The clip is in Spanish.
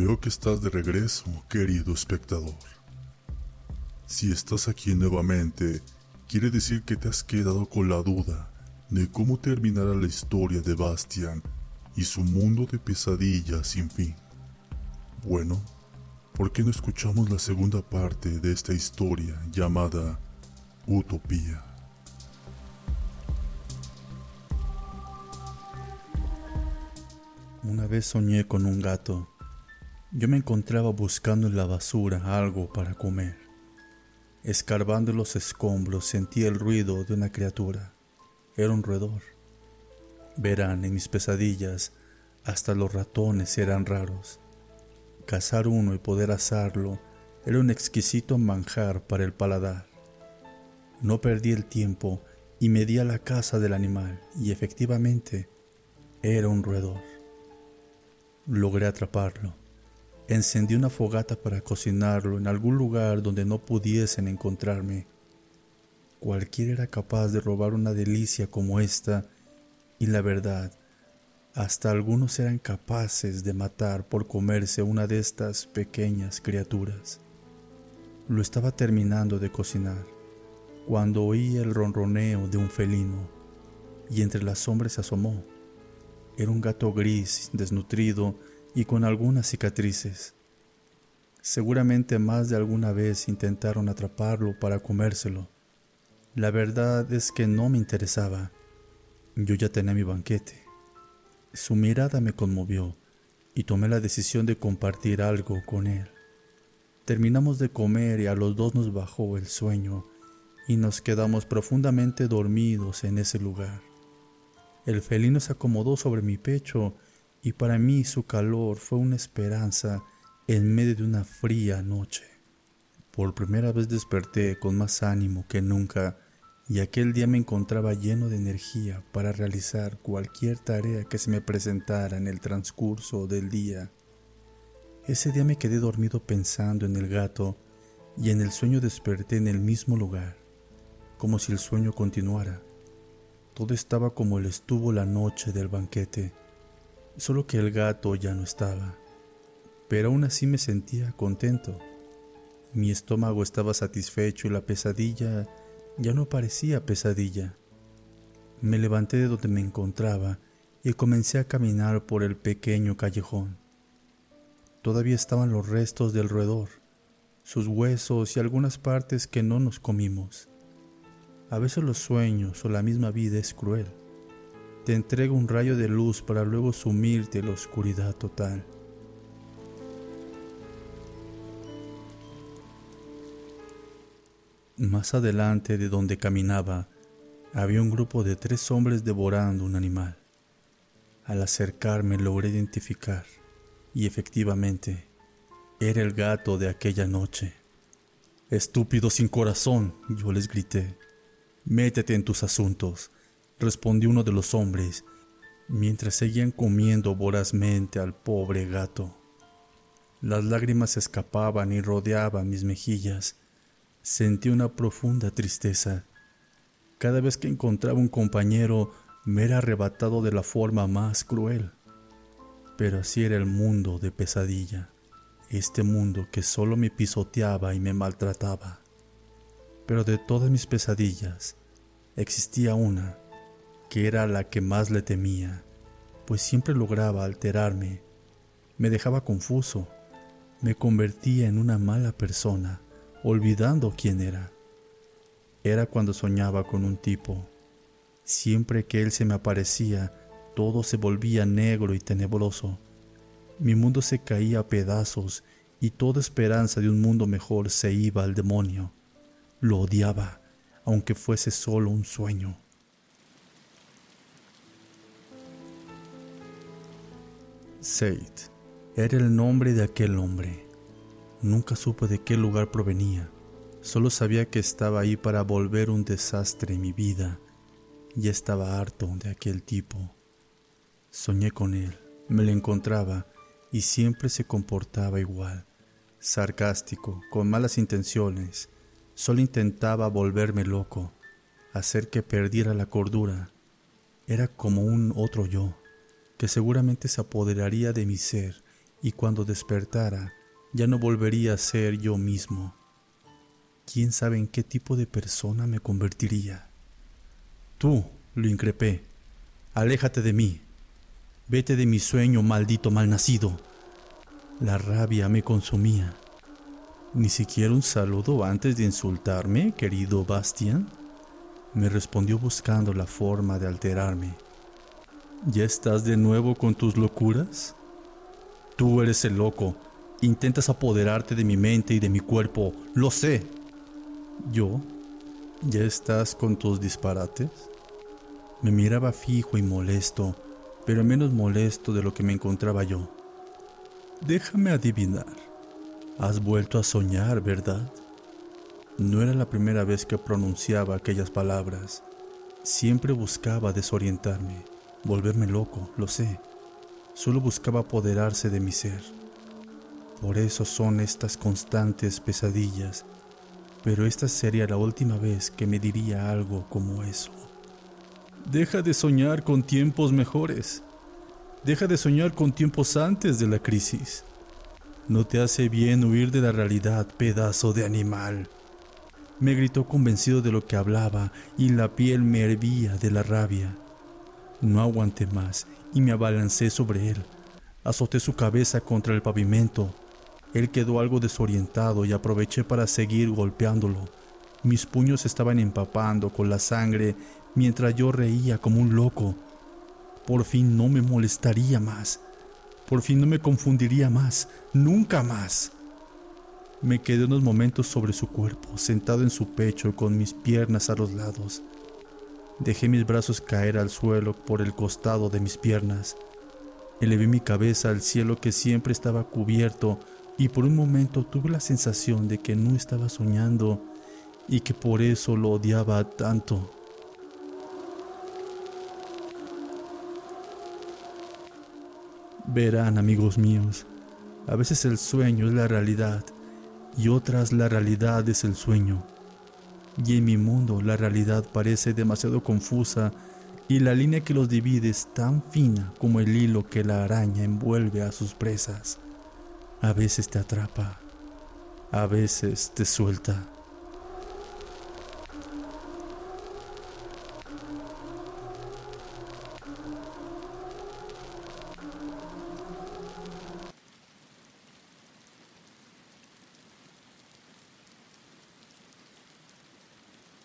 Veo que estás de regreso, querido espectador. Si estás aquí nuevamente, quiere decir que te has quedado con la duda de cómo terminará la historia de Bastian y su mundo de pesadillas sin fin. Bueno, ¿por qué no escuchamos la segunda parte de esta historia llamada Utopía? Una vez soñé con un gato yo me encontraba buscando en la basura algo para comer. Escarbando los escombros sentí el ruido de una criatura. Era un roedor. Verán, en mis pesadillas, hasta los ratones eran raros. Cazar uno y poder asarlo era un exquisito manjar para el paladar. No perdí el tiempo y me di a la casa del animal y efectivamente era un roedor. Logré atraparlo Encendí una fogata para cocinarlo en algún lugar donde no pudiesen encontrarme. Cualquiera era capaz de robar una delicia como esta, y la verdad, hasta algunos eran capaces de matar por comerse una de estas pequeñas criaturas. Lo estaba terminando de cocinar, cuando oí el ronroneo de un felino, y entre las sombras se asomó. Era un gato gris, desnutrido, y con algunas cicatrices. Seguramente más de alguna vez intentaron atraparlo para comérselo. La verdad es que no me interesaba. Yo ya tenía mi banquete. Su mirada me conmovió y tomé la decisión de compartir algo con él. Terminamos de comer y a los dos nos bajó el sueño y nos quedamos profundamente dormidos en ese lugar. El felino se acomodó sobre mi pecho y para mí su calor fue una esperanza en medio de una fría noche. Por primera vez desperté con más ánimo que nunca y aquel día me encontraba lleno de energía para realizar cualquier tarea que se me presentara en el transcurso del día. Ese día me quedé dormido pensando en el gato y en el sueño desperté en el mismo lugar, como si el sueño continuara. Todo estaba como el estuvo la noche del banquete solo que el gato ya no estaba. Pero aún así me sentía contento. Mi estómago estaba satisfecho y la pesadilla ya no parecía pesadilla. Me levanté de donde me encontraba y comencé a caminar por el pequeño callejón. Todavía estaban los restos del roedor, sus huesos y algunas partes que no nos comimos. A veces los sueños o la misma vida es cruel te entrega un rayo de luz para luego sumirte en la oscuridad total. Más adelante de donde caminaba, había un grupo de tres hombres devorando un animal. Al acercarme logré identificar, y efectivamente, era el gato de aquella noche. Estúpido sin corazón, yo les grité, métete en tus asuntos respondió uno de los hombres, mientras seguían comiendo vorazmente al pobre gato. Las lágrimas escapaban y rodeaban mis mejillas. Sentí una profunda tristeza. Cada vez que encontraba un compañero me era arrebatado de la forma más cruel. Pero así era el mundo de pesadilla, este mundo que solo me pisoteaba y me maltrataba. Pero de todas mis pesadillas, existía una que era la que más le temía, pues siempre lograba alterarme, me dejaba confuso, me convertía en una mala persona, olvidando quién era. Era cuando soñaba con un tipo. Siempre que él se me aparecía, todo se volvía negro y tenebroso. Mi mundo se caía a pedazos y toda esperanza de un mundo mejor se iba al demonio. Lo odiaba, aunque fuese solo un sueño. Era el nombre de aquel hombre. Nunca supe de qué lugar provenía, solo sabía que estaba ahí para volver un desastre en mi vida. y estaba harto de aquel tipo. Soñé con él, me lo encontraba y siempre se comportaba igual, sarcástico, con malas intenciones. Solo intentaba volverme loco, hacer que perdiera la cordura. Era como un otro yo que seguramente se apoderaría de mi ser y cuando despertara ya no volvería a ser yo mismo. ¿Quién sabe en qué tipo de persona me convertiría? Tú, lo increpé, aléjate de mí, vete de mi sueño, maldito malnacido. La rabia me consumía. Ni siquiera un saludo antes de insultarme, querido Bastian. Me respondió buscando la forma de alterarme. ¿Ya estás de nuevo con tus locuras? Tú eres el loco. Intentas apoderarte de mi mente y de mi cuerpo. Lo sé. ¿Yo? ¿Ya estás con tus disparates? Me miraba fijo y molesto, pero menos molesto de lo que me encontraba yo. Déjame adivinar. Has vuelto a soñar, ¿verdad? No era la primera vez que pronunciaba aquellas palabras. Siempre buscaba desorientarme, volverme loco, lo sé. Solo buscaba apoderarse de mi ser. Por eso son estas constantes pesadillas, pero esta sería la última vez que me diría algo como eso. Deja de soñar con tiempos mejores. Deja de soñar con tiempos antes de la crisis. No te hace bien huir de la realidad, pedazo de animal. Me gritó convencido de lo que hablaba y la piel me hervía de la rabia. No aguanté más y me abalancé sobre él. Azoté su cabeza contra el pavimento. Él quedó algo desorientado y aproveché para seguir golpeándolo. Mis puños estaban empapando con la sangre mientras yo reía como un loco. Por fin no me molestaría más. Por fin no me confundiría más, nunca más. Me quedé unos momentos sobre su cuerpo, sentado en su pecho con mis piernas a los lados. Dejé mis brazos caer al suelo por el costado de mis piernas. Elevé mi cabeza al cielo que siempre estaba cubierto y por un momento tuve la sensación de que no estaba soñando y que por eso lo odiaba tanto. Verán, amigos míos, a veces el sueño es la realidad y otras la realidad es el sueño. Y en mi mundo la realidad parece demasiado confusa y la línea que los divide es tan fina como el hilo que la araña envuelve a sus presas. A veces te atrapa, a veces te suelta.